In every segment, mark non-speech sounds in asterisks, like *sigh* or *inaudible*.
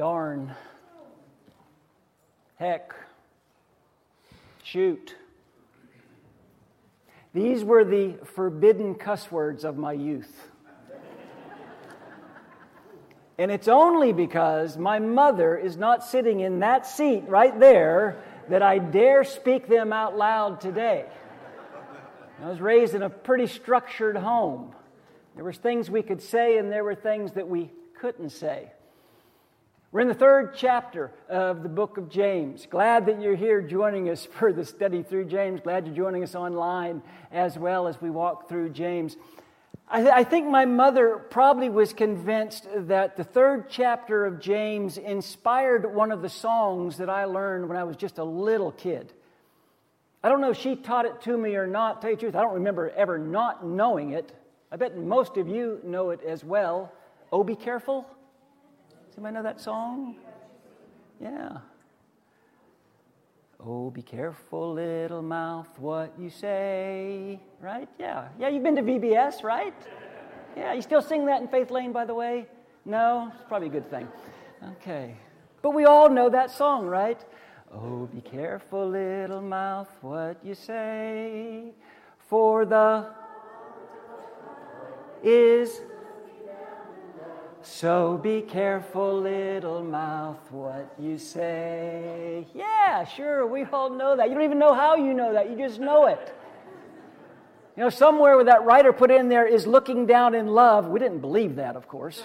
darn, heck, shoot. These were the forbidden cuss words of my youth. And it's only because my mother is not sitting in that seat right there that I dare speak them out loud today. I was raised in a pretty structured home. There were things we could say, and there were things that we couldn't say. We're in the third chapter of the book of James. Glad that you're here joining us for the study through James. Glad you're joining us online as well as we walk through James. I, th- I, think my mother probably was convinced that the third chapter of James inspired one of the songs that I learned when I was just a little kid. I don't know if she taught it to me or not. Tell you the truth, I don't remember ever not knowing it. I bet most of you know it as well. Oh, be careful. Does anybody know that song? Yeah. Oh, be careful, little mouth, what you say. Right? Yeah. Yeah, you've been to VBS, right? Yeah, you still sing that in Faith Lane, by the way? No? It's probably a good thing. Okay. But we all know that song, right? Oh, be careful, little mouth, what you say. For the is so be careful, little mouth, what you say. Yeah, sure, we all know that. You don't even know how you know that, you just know it. You know, somewhere where that writer put in there is looking down in love. We didn't believe that, of course.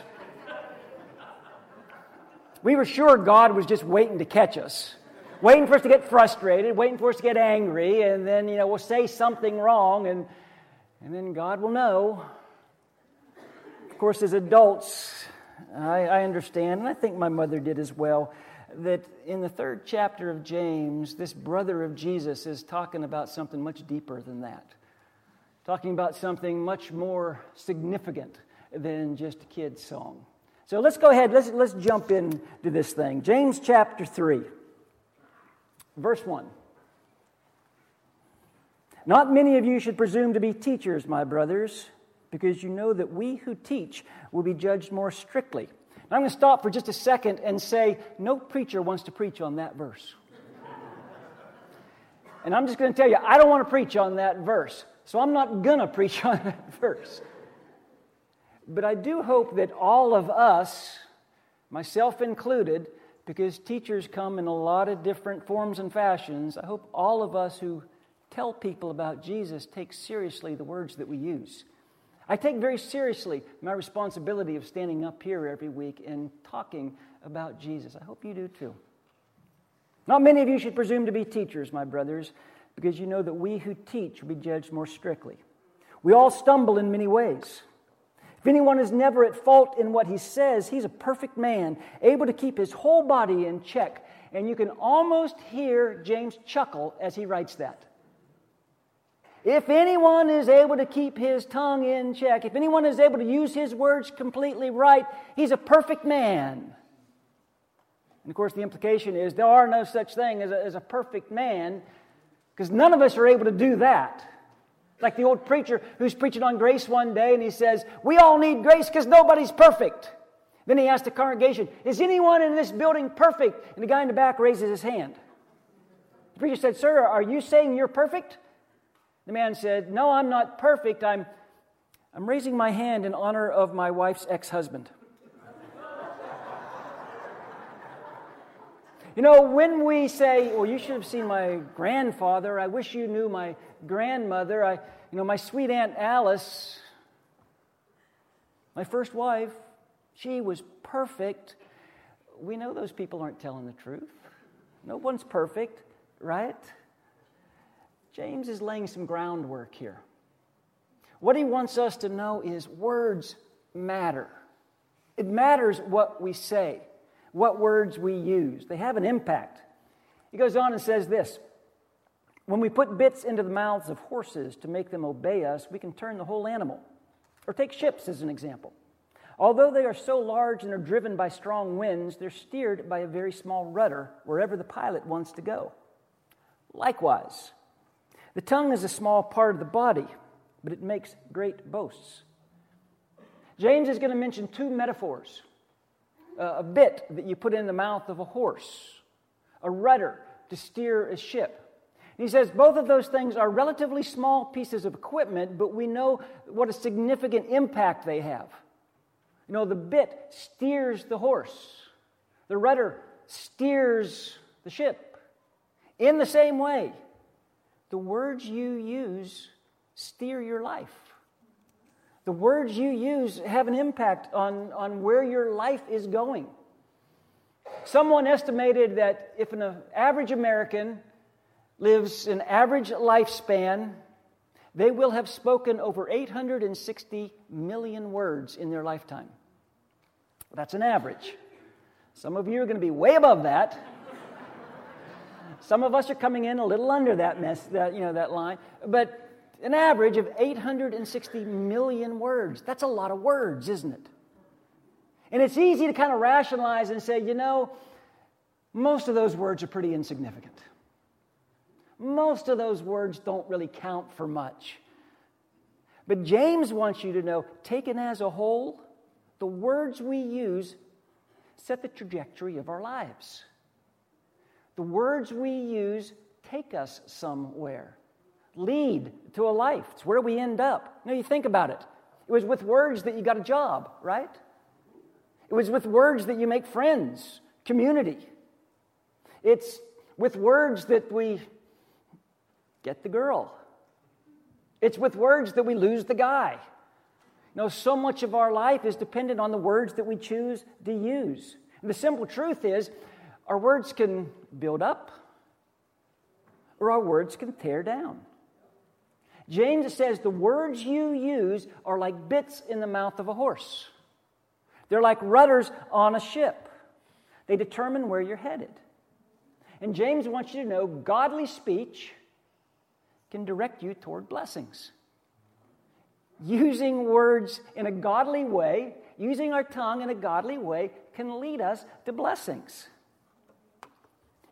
We were sure God was just waiting to catch us, waiting for us to get frustrated, waiting for us to get angry, and then, you know, we'll say something wrong, and, and then God will know. Of course, as adults, I, I understand, and I think my mother did as well, that in the third chapter of James, this brother of Jesus is talking about something much deeper than that. Talking about something much more significant than just a kid's song. So let's go ahead, let's, let's jump into this thing. James chapter 3, verse 1. Not many of you should presume to be teachers, my brothers because you know that we who teach will be judged more strictly. I'm going to stop for just a second and say no preacher wants to preach on that verse. and I'm just going to tell you, I don't want to preach on that verse. So I'm not going to preach on that verse. But I do hope that all of us, myself included, because teachers come in a lot of different forms and fashions, I hope all of us who tell people about Jesus take seriously the words that we use. I take very seriously my responsibility of standing up here every week and talking about Jesus. I hope you do too. Not many of you should presume to be teachers, my brothers, because you know that we who teach will be judged more strictly. We all stumble in many ways. If anyone is never at fault in what he says, he's a perfect man, able to keep his whole body in check. And you can almost hear James chuckle as he writes that. If anyone is able to keep his tongue in check, if anyone is able to use his words completely right, he's a perfect man. And of course, the implication is there are no such thing as a, as a perfect man because none of us are able to do that. Like the old preacher who's preaching on grace one day and he says, We all need grace because nobody's perfect. Then he asked the congregation, Is anyone in this building perfect? And the guy in the back raises his hand. The preacher said, Sir, are you saying you're perfect? The man said, No, I'm not perfect. I'm, I'm raising my hand in honor of my wife's ex husband. you know, when we say, Well, you should have seen my grandfather, I wish you knew my grandmother, I, you know, my sweet Aunt Alice, my first wife, she was perfect. We know those people aren't telling the truth. No one's perfect, right? James is laying some groundwork here. What he wants us to know is words matter. It matters what we say, what words we use. They have an impact. He goes on and says this When we put bits into the mouths of horses to make them obey us, we can turn the whole animal. Or take ships as an example. Although they are so large and are driven by strong winds, they're steered by a very small rudder wherever the pilot wants to go. Likewise, the tongue is a small part of the body, but it makes great boasts. James is going to mention two metaphors uh, a bit that you put in the mouth of a horse, a rudder to steer a ship. He says both of those things are relatively small pieces of equipment, but we know what a significant impact they have. You know, the bit steers the horse, the rudder steers the ship. In the same way, the words you use steer your life. The words you use have an impact on, on where your life is going. Someone estimated that if an average American lives an average lifespan, they will have spoken over 860 million words in their lifetime. That's an average. Some of you are going to be way above that. Some of us are coming in a little under that mess, that, you know, that line. But an average of 860 million words. That's a lot of words, isn't it? And it's easy to kind of rationalize and say, you know, most of those words are pretty insignificant. Most of those words don't really count for much. But James wants you to know, taken as a whole, the words we use set the trajectory of our lives. The words we use take us somewhere lead to a life. It's where we end up. Now, you think about it. It was with words that you got a job, right? It was with words that you make friends, community. It's with words that we get the girl. It's with words that we lose the guy. You know, so much of our life is dependent on the words that we choose to use. And the simple truth is, our words can build up or our words can tear down. James says the words you use are like bits in the mouth of a horse. They're like rudders on a ship. They determine where you're headed. And James wants you to know godly speech can direct you toward blessings. Using words in a godly way, using our tongue in a godly way, can lead us to blessings.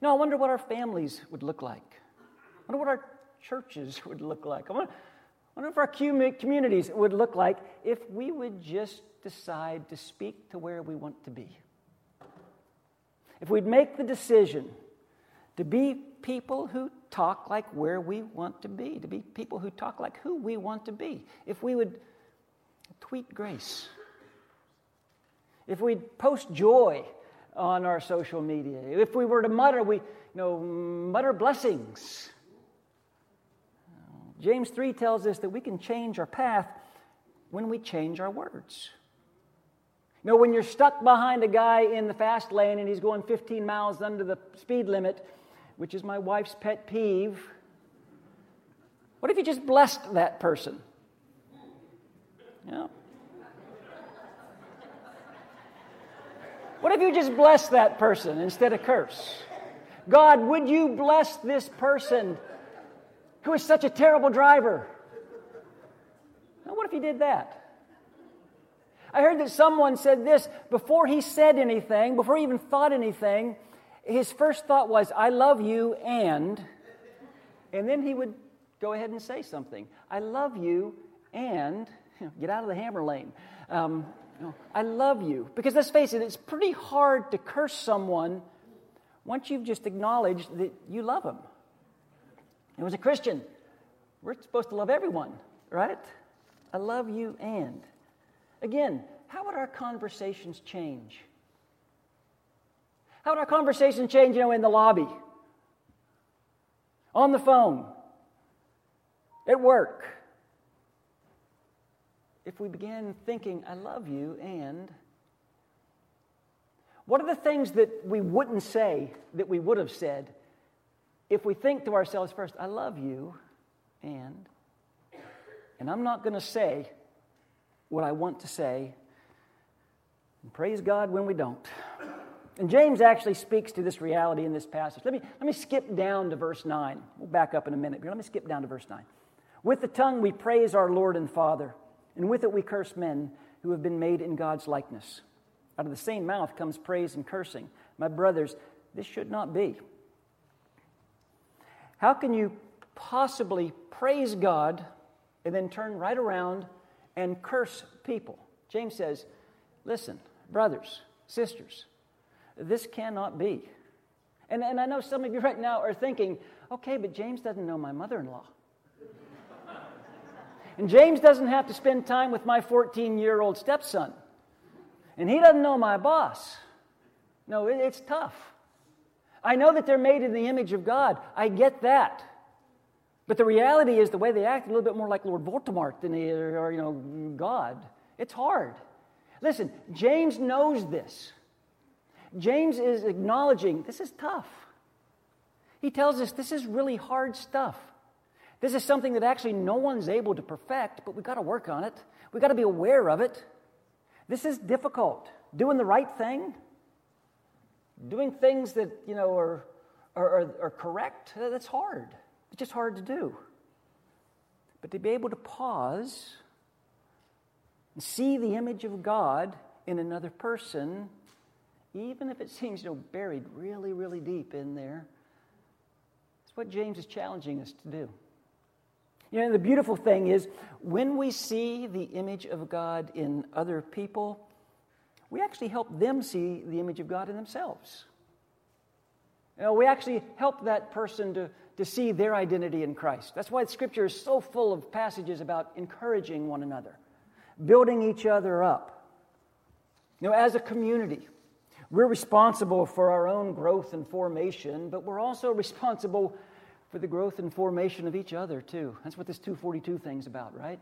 Now, I wonder what our families would look like. I wonder what our churches *laughs* would look like. I wonder, I wonder if our communities would look like if we would just decide to speak to where we want to be. If we'd make the decision to be people who talk like where we want to be, to be people who talk like who we want to be. If we would tweet grace, if we'd post joy on our social media, if we were to mutter, we you know mutter blessings James 3 tells us that we can change our path when we change our words. You know, when you're stuck behind a guy in the fast lane and he's going 15 miles under the speed limit, which is my wife's pet peeve, what if you just blessed that person? Yeah. What if you just bless that person instead of curse? God, would you bless this person who is such a terrible driver. Now, what if he did that? I heard that someone said this before he said anything, before he even thought anything, his first thought was, I love you, and, and then he would go ahead and say something. I love you, and, *laughs* get out of the hammer lane. Um, know, I love you. Because let's face it, it's pretty hard to curse someone once you've just acknowledged that you love them. And as a Christian, we're supposed to love everyone, right? I love you and. Again, how would our conversations change? How would our conversations change, you know, in the lobby, on the phone, at work? If we begin thinking, I love you, and what are the things that we wouldn't say that we would have said if we think to ourselves first, I love you, and, and I'm not going to say what I want to say, and praise God when we don't. And James actually speaks to this reality in this passage. Let me, let me skip down to verse 9. We'll back up in a minute, but let me skip down to verse 9. With the tongue we praise our Lord and Father, and with it we curse men who have been made in God's likeness. Out of the same mouth comes praise and cursing. My brothers, this should not be. How can you possibly praise God and then turn right around and curse people? James says, Listen, brothers, sisters. This cannot be. And, and I know some of you right now are thinking, okay, but James doesn't know my mother in law. And James doesn't have to spend time with my 14 year old stepson. And he doesn't know my boss. No, it, it's tough. I know that they're made in the image of God. I get that. But the reality is the way they act a little bit more like Lord Voldemort than they are, you know, God. It's hard. Listen, James knows this. James is acknowledging this is tough. He tells us this is really hard stuff. This is something that actually no one's able to perfect, but we've got to work on it. We've got to be aware of it. This is difficult. Doing the right thing, doing things that, you know, are, are, are, correct, uh, that's hard. It's just hard to do. But to be able to pause and see the image of God in another person, even if it seems you know, buried really, really deep in there, what James is challenging us to do. You know, the beautiful thing is when we see the image of God in other people, we actually help them see the image of God in themselves. You know, we actually help that person to, to see their identity in Christ. That's why Scripture is so full of passages about encouraging one another, building each other up. You know, as a community, we're responsible for our own growth and formation, but we're also responsible for the growth and formation of each other, too. That's what this 242 thing's about, right?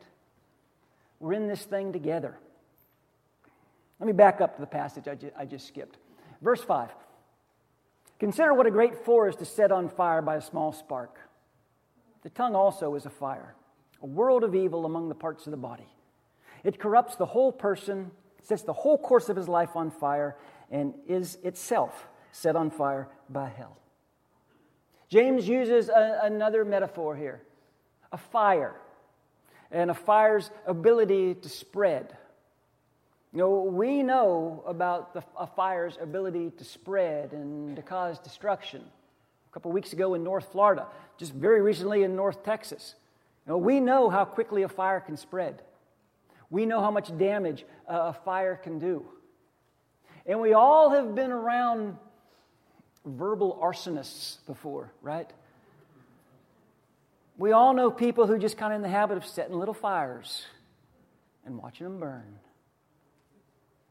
We're in this thing together. Let me back up to the passage I, ju- I just skipped. Verse 5 Consider what a great forest is to set on fire by a small spark. The tongue also is a fire, a world of evil among the parts of the body. It corrupts the whole person, sets the whole course of his life on fire, and is itself set on fire by hell. James uses a, another metaphor here a fire, and a fire's ability to spread. You know, we know about the, a fire's ability to spread and to cause destruction. A couple weeks ago in North Florida, just very recently in North Texas. You know, we know how quickly a fire can spread. We know how much damage a fire can do. And we all have been around verbal arsonists before, right? We all know people who just kind of in the habit of setting little fires and watching them burn.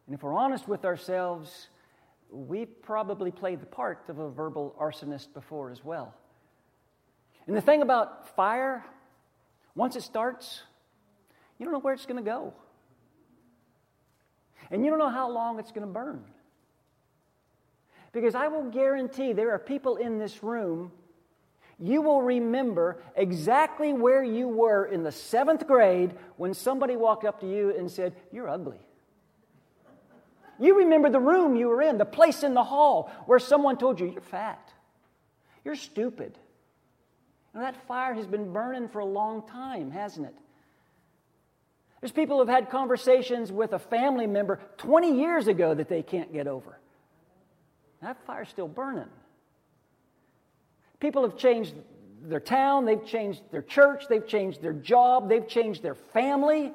And if we're honest with ourselves, we've probably played the part of a verbal arsonist before as well. And the thing about fire, once it starts, you don't know where it's going to go. And you don't know how long it's going to burn. Because I will guarantee there are people in this room, you will remember exactly where you were in the seventh grade when somebody walked up to you and said, You're ugly. You remember the room you were in, the place in the hall where someone told you, You're fat. You're stupid. And that fire has been burning for a long time, hasn't it? There's people who've had conversations with a family member 20 years ago that they can't get over. That fire's still burning. People have changed their town, they've changed their church, they've changed their job, they've changed their family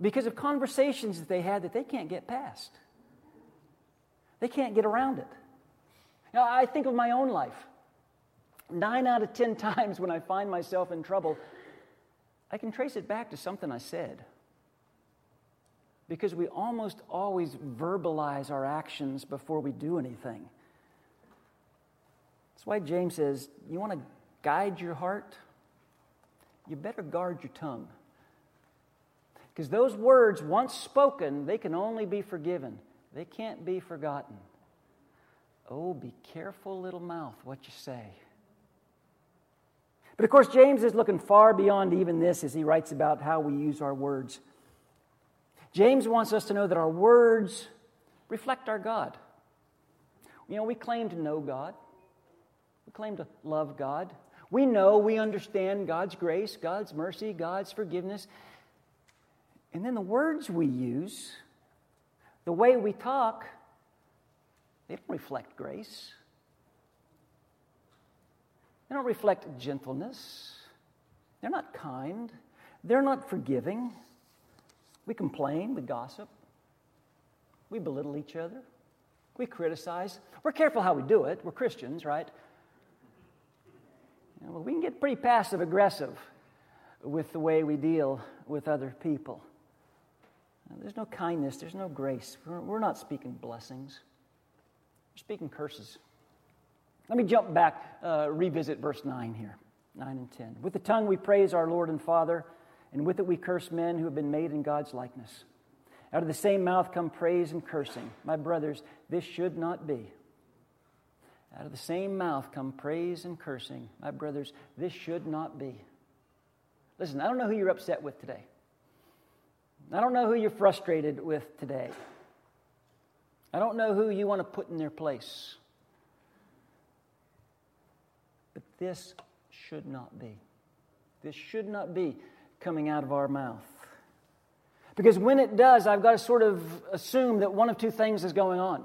because of conversations that they had that they can't get past. They can't get around it. Now, I think of my own life. Nine out of ten *laughs* times when I find myself in trouble, I can trace it back to something I said because we almost always verbalize our actions before we do anything. That's why James says, You want to guide your heart? You better guard your tongue. Because those words, once spoken, they can only be forgiven, they can't be forgotten. Oh, be careful, little mouth, what you say. But of course, James is looking far beyond even this as he writes about how we use our words. James wants us to know that our words reflect our God. You know, we claim to know God, we claim to love God. We know, we understand God's grace, God's mercy, God's forgiveness. And then the words we use, the way we talk, they don't reflect grace. They don't reflect gentleness. They're not kind. They're not forgiving. We complain, we gossip, we belittle each other, We criticize. We're careful how we do it. We're Christians, right? well, we can get pretty passive aggressive with the way we deal with other people. There's no kindness, there's no grace. We're, we're not speaking blessings, we're speaking curses. Let me jump back, uh, revisit verse 9 here 9 and 10. With the tongue we praise our Lord and Father, and with it we curse men who have been made in God's likeness. Out of the same mouth come praise and cursing. My brothers, this should not be. Out of the same mouth come praise and cursing. My brothers, this should not be. Listen, I don't know who you're upset with today. I don't know who you're frustrated with today. I don't know who you want to put in their place. But this should not be. This should not be coming out of our mouth. Because when it does, I've got to sort of assume that one of two things is going on.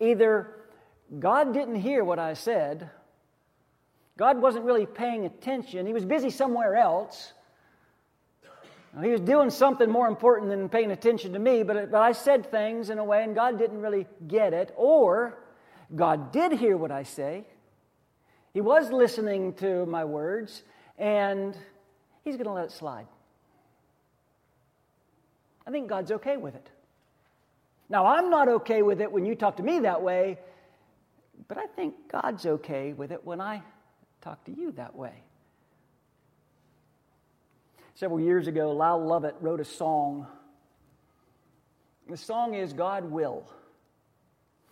Either God didn't hear what I said, God wasn't really paying attention, He was busy somewhere else. He was doing something more important than paying attention to me, but, but I said things in a way and God didn't really get it. Or God did hear what I say, He was listening to my words, and He's going to let it slide. I think God's okay with it. Now, I'm not okay with it when you talk to me that way, but I think God's okay with it when I talk to you that way. Several years ago, Lyle Lovett wrote a song. The song is God Will.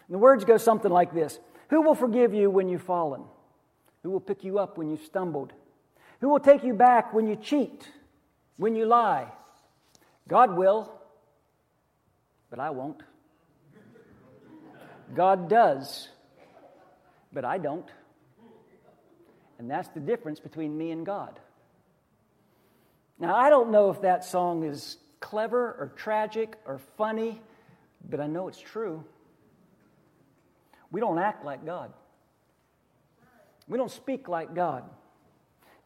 And the words go something like this Who will forgive you when you've fallen? Who will pick you up when you've stumbled? Who will take you back when you cheat, when you lie? God will, but I won't. God does, but I don't. And that's the difference between me and God. Now, I don't know if that song is clever or tragic or funny, but I know it's true. We don't act like God, we don't speak like God.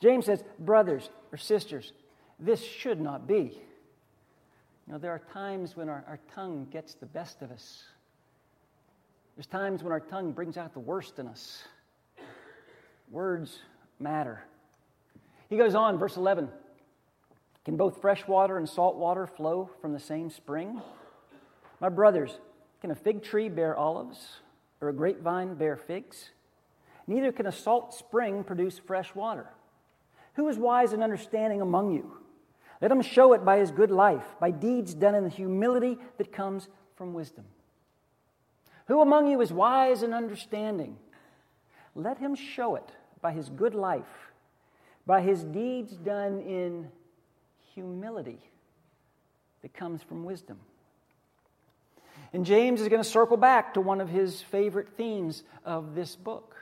James says, brothers or sisters, this should not be. You know, there are times when our, our tongue gets the best of us. There's times when our tongue brings out the worst in us. Words matter. He goes on, verse 11 Can both fresh water and salt water flow from the same spring? My brothers, can a fig tree bear olives or a grapevine bear figs? Neither can a salt spring produce fresh water. Who is wise and understanding among you? Let him show it by his good life, by deeds done in the humility that comes from wisdom. Who among you is wise and understanding? Let him show it by his good life, by his deeds done in humility that comes from wisdom. And James is going to circle back to one of his favorite themes of this book.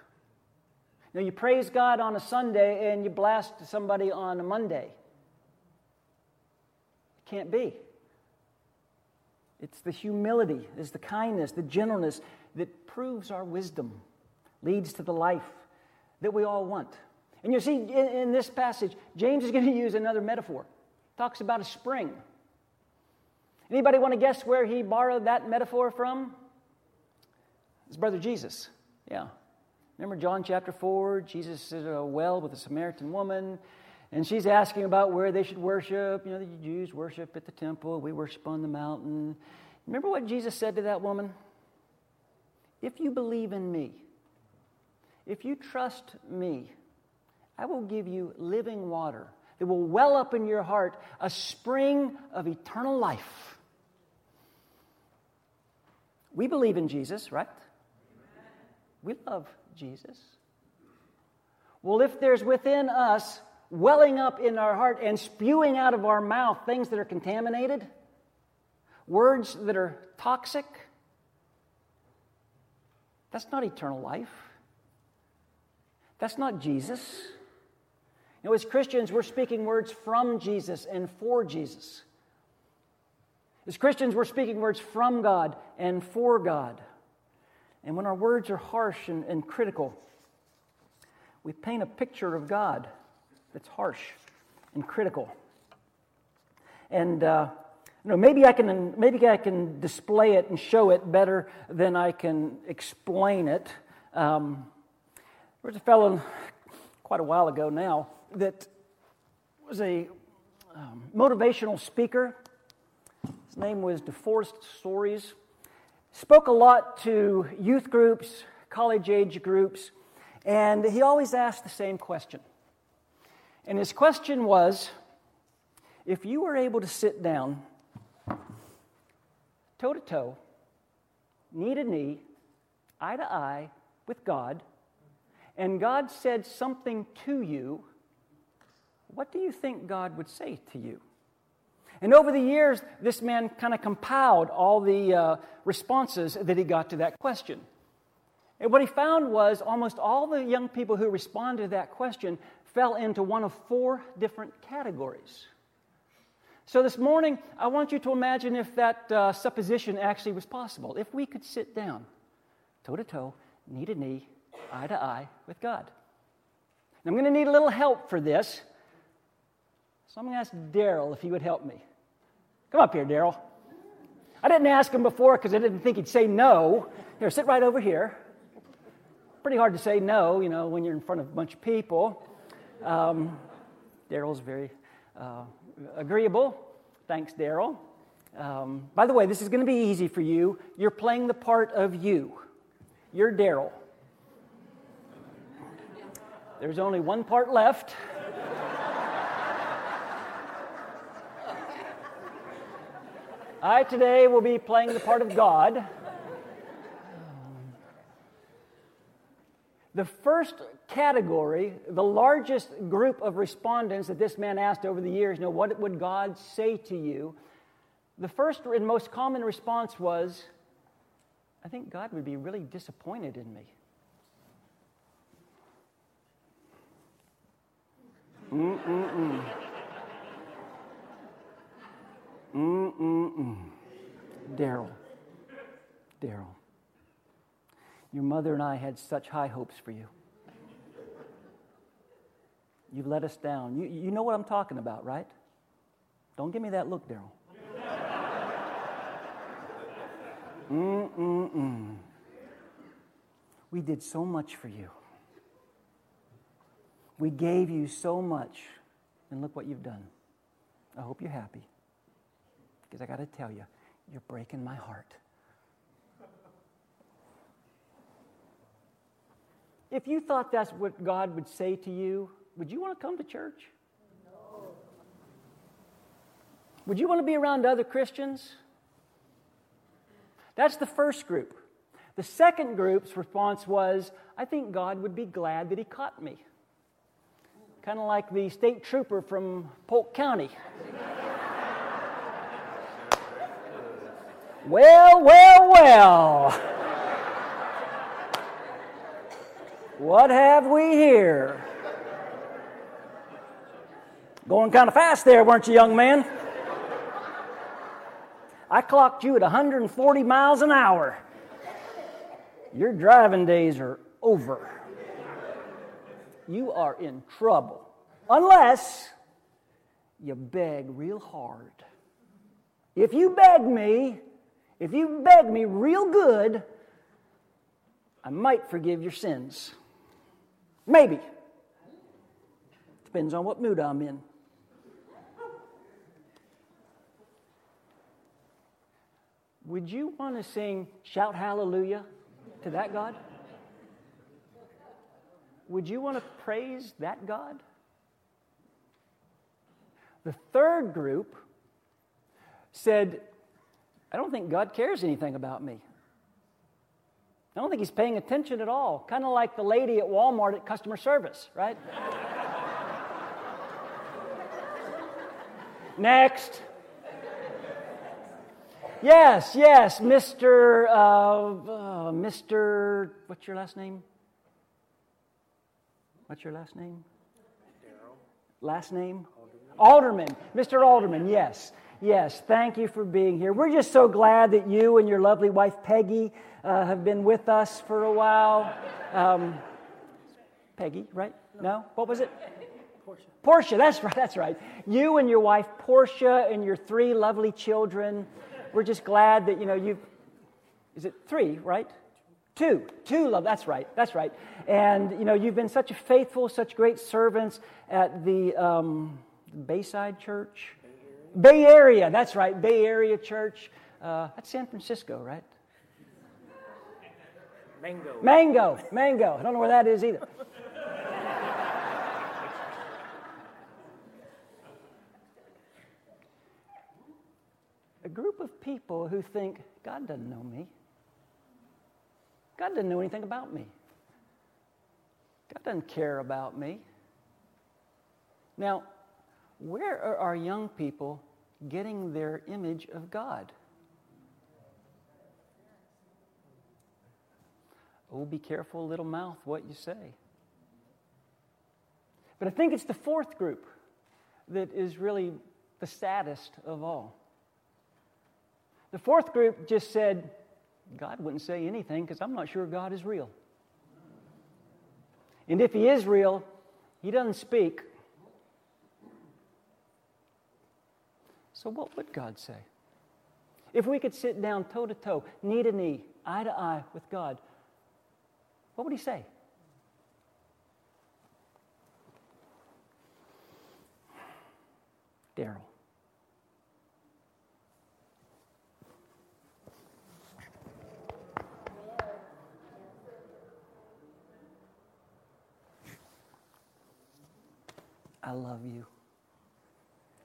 Now, you praise God on a Sunday and you blast somebody on a Monday. It can't be. It's the humility, it's the kindness, the gentleness that proves our wisdom, leads to the life that we all want. And you see, in, in this passage, James is going *laughs* to use another metaphor. Talks about a spring. Anybody want to guess where he borrowed that metaphor from? His brother Jesus. Yeah. Remember John chapter 4? Jesus is at a well with a Samaritan woman, and she's asking about where they should worship. You know, the Jews worship at the temple, we worship on the mountain. Remember what Jesus said to that woman? If you believe in me, if you trust me, I will give you living water that will well up in your heart, a spring of eternal life. We believe in Jesus, right? We love Jesus. Well, if there's within us, welling up in our heart and spewing out of our mouth things that are contaminated, words that are toxic, that's not eternal life. That's not Jesus. You know, as Christians, we're speaking words from Jesus and for Jesus. As Christians, we're speaking words from God and for God. And when our words are harsh and, and critical, we paint a picture of God that's harsh and critical. And uh, You know, maybe I can maybe I can display it and show it better than I can explain it. Um, there was a fellow quite a while ago now that was a um, motivational speaker. His name was DeForest Soaries. Spoke a lot to youth groups, college age groups, and he always asked the same question. And his question was if you were able to sit down toe to toe, knee to knee, eye to eye with God, and God said something to you, what do you think God would say to you? And over the years, this man kind of compiled all the uh, responses that he got to that question. And what he found was almost all the young people who responded to that question fell into one of four different categories. So this morning, I want you to imagine if that uh, supposition actually was possible. If we could sit down, toe to toe, knee to knee, eye to eye with God. And I'm going to need a little help for this. So I'm going to ask Daryl if he would help me. Come up here, Daryl. I didn't ask him before because I didn't think he'd say no. Here, sit right over here. Pretty hard to say no, you know, when you're in front of a bunch of people. Um, Daryl's very uh, agreeable. Thanks, Daryl. Um, by the way, this is going to be easy for you. You're playing the part of you. You're Daryl. There's only one part left. I today will be playing the part of God. The first category, the largest group of respondents that this man asked over the years, you know, what would God say to you? The first and most common response was, I think God would be really disappointed in me. Mm-mm-mm. Mm-mm-mm. Daryl. Daryl. Your mother and I had such high hopes for you. You've let us down. You, you know what I'm talking about, right? Don't give me that look, Daryl. Mm-mm-mm. We did so much for you. We gave you so much, and look what you've done. I hope you're happy. Because I got to tell you, you're breaking my heart. If you thought that's what God would say to you, would you want to come to church? No. Would you want to be around other Christians? That's the first group. The second group's response was, I think God would be glad that He caught me. Kind of like the state trooper from Polk County. *laughs* well, well, well. What have we here? Going kind of fast there, weren't you, young man? I clocked you at 140 miles an hour. Your driving days are over. You are in trouble. Unless you beg real hard. If you beg me, if you beg me real good, I might forgive your sins. Maybe. Depends on what mood I'm in. Would you want to sing Shout Hallelujah to that God? Would you want to praise that God? The third group said, I don't think God cares anything about me. I don't think he's paying attention at all. Kind of like the lady at Walmart at customer service, right? *laughs* Next. Yes, yes, Mr. Uh, uh, Mr. What's your last name? What's your last name? Daryl. Last name? Alderman. Alderman. Mr. Alderman, yes. Yes, thank you for being here. We're just so glad that you and your lovely wife Peggy uh, have been with us for a while. Um, Peggy, right? No? What was it? Portia. Portia, that's right, that's right. You and your wife Portia and your three lovely children. We're just glad that, you know, you've is it three, right? Two, two love. That's right. That's right. And you know, you've been such a faithful, such great servants at the um, Bayside Church. Bay Area. That's right, Bay Area Church. Uh, that's San Francisco, right? Mango. Mango. Mango. I don't know where that is either. a group of people who think God doesn't know me. God doesn't know anything about me. God doesn't care about me. Now, where are our young people getting their image of God? Oh, be careful, little mouth, what you say. But I think it's the fourth group that is really the saddest of all. The fourth group just said, God wouldn't say anything because I'm not sure God is real. And if He is real, He doesn't speak. So, what would God say? If we could sit down toe to toe, knee to knee, eye to eye with God, what would He say? Daryl. I love you.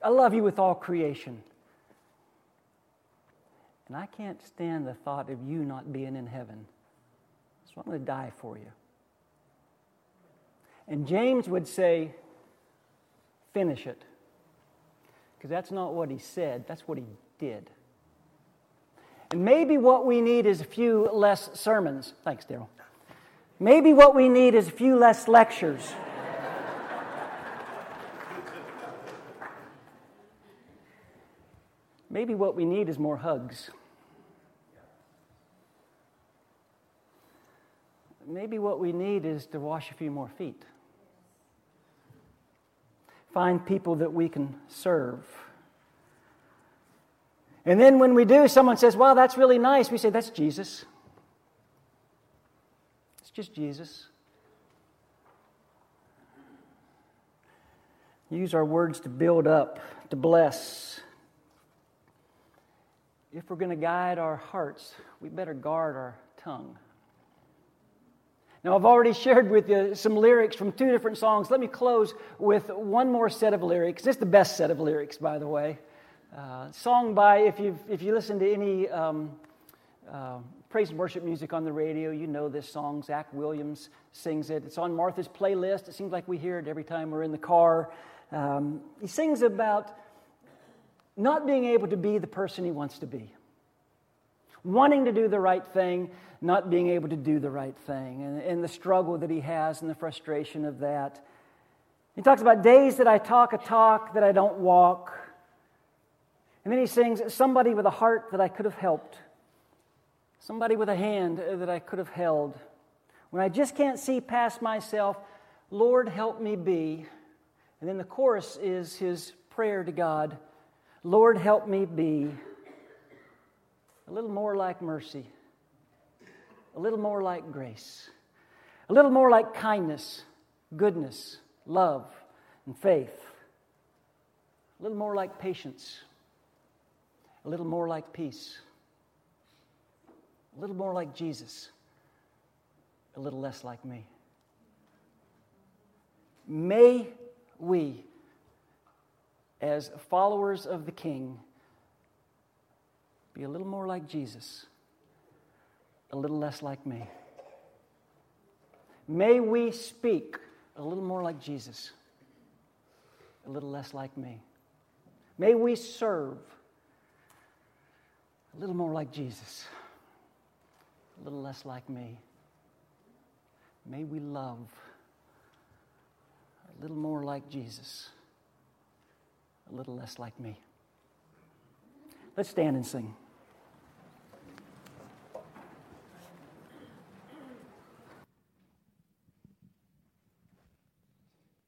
I love you with all creation. And I can't stand the thought of you not being in heaven. So I'm going to die for you. And James would say, finish it. Because that's not what he said, that's what he did. And maybe what we need is a few less sermons. Thanks, Daryl. Maybe what we need is a few less lectures. Maybe what we need is more hugs. Maybe what we need is to wash a few more feet. Find people that we can serve. And then when we do, someone says, Wow, that's really nice. We say, That's Jesus. It's just Jesus. Use our words to build up, to bless, if we're going to guide our hearts, we better guard our tongue. Now, I've already shared with you some lyrics from two different songs. Let me close with one more set of lyrics. It's the best set of lyrics, by the way. Uh, song by, if, you if you listen to any um, uh, praise and worship music on the radio, you know this song. Zach Williams sings it. It's on Martha's playlist. It seems like we hear it every time we're in the car. Um, he sings about not being able to be the person he wants to be. Wanting to do the right thing, not being able to do the right thing, and, and the struggle that he has and the frustration of that. He talks about days that I talk a talk that I don't walk. And then he sings, Somebody with a heart that I could have helped, somebody with a hand that I could have held. When I just can't see past myself, Lord, help me be. And then the chorus is his prayer to God Lord, help me be a little more like mercy, a little more like grace, a little more like kindness, goodness, love, and faith, a little more like patience, a little more like peace, a little more like Jesus, a little less like me. May we as followers of the King, be a little more like Jesus, a little less like me. May we speak a little more like Jesus, a little less like me. May we serve a little more like Jesus, a little less like me. May we love a little more like Jesus a little less like me. Let's stand and sing.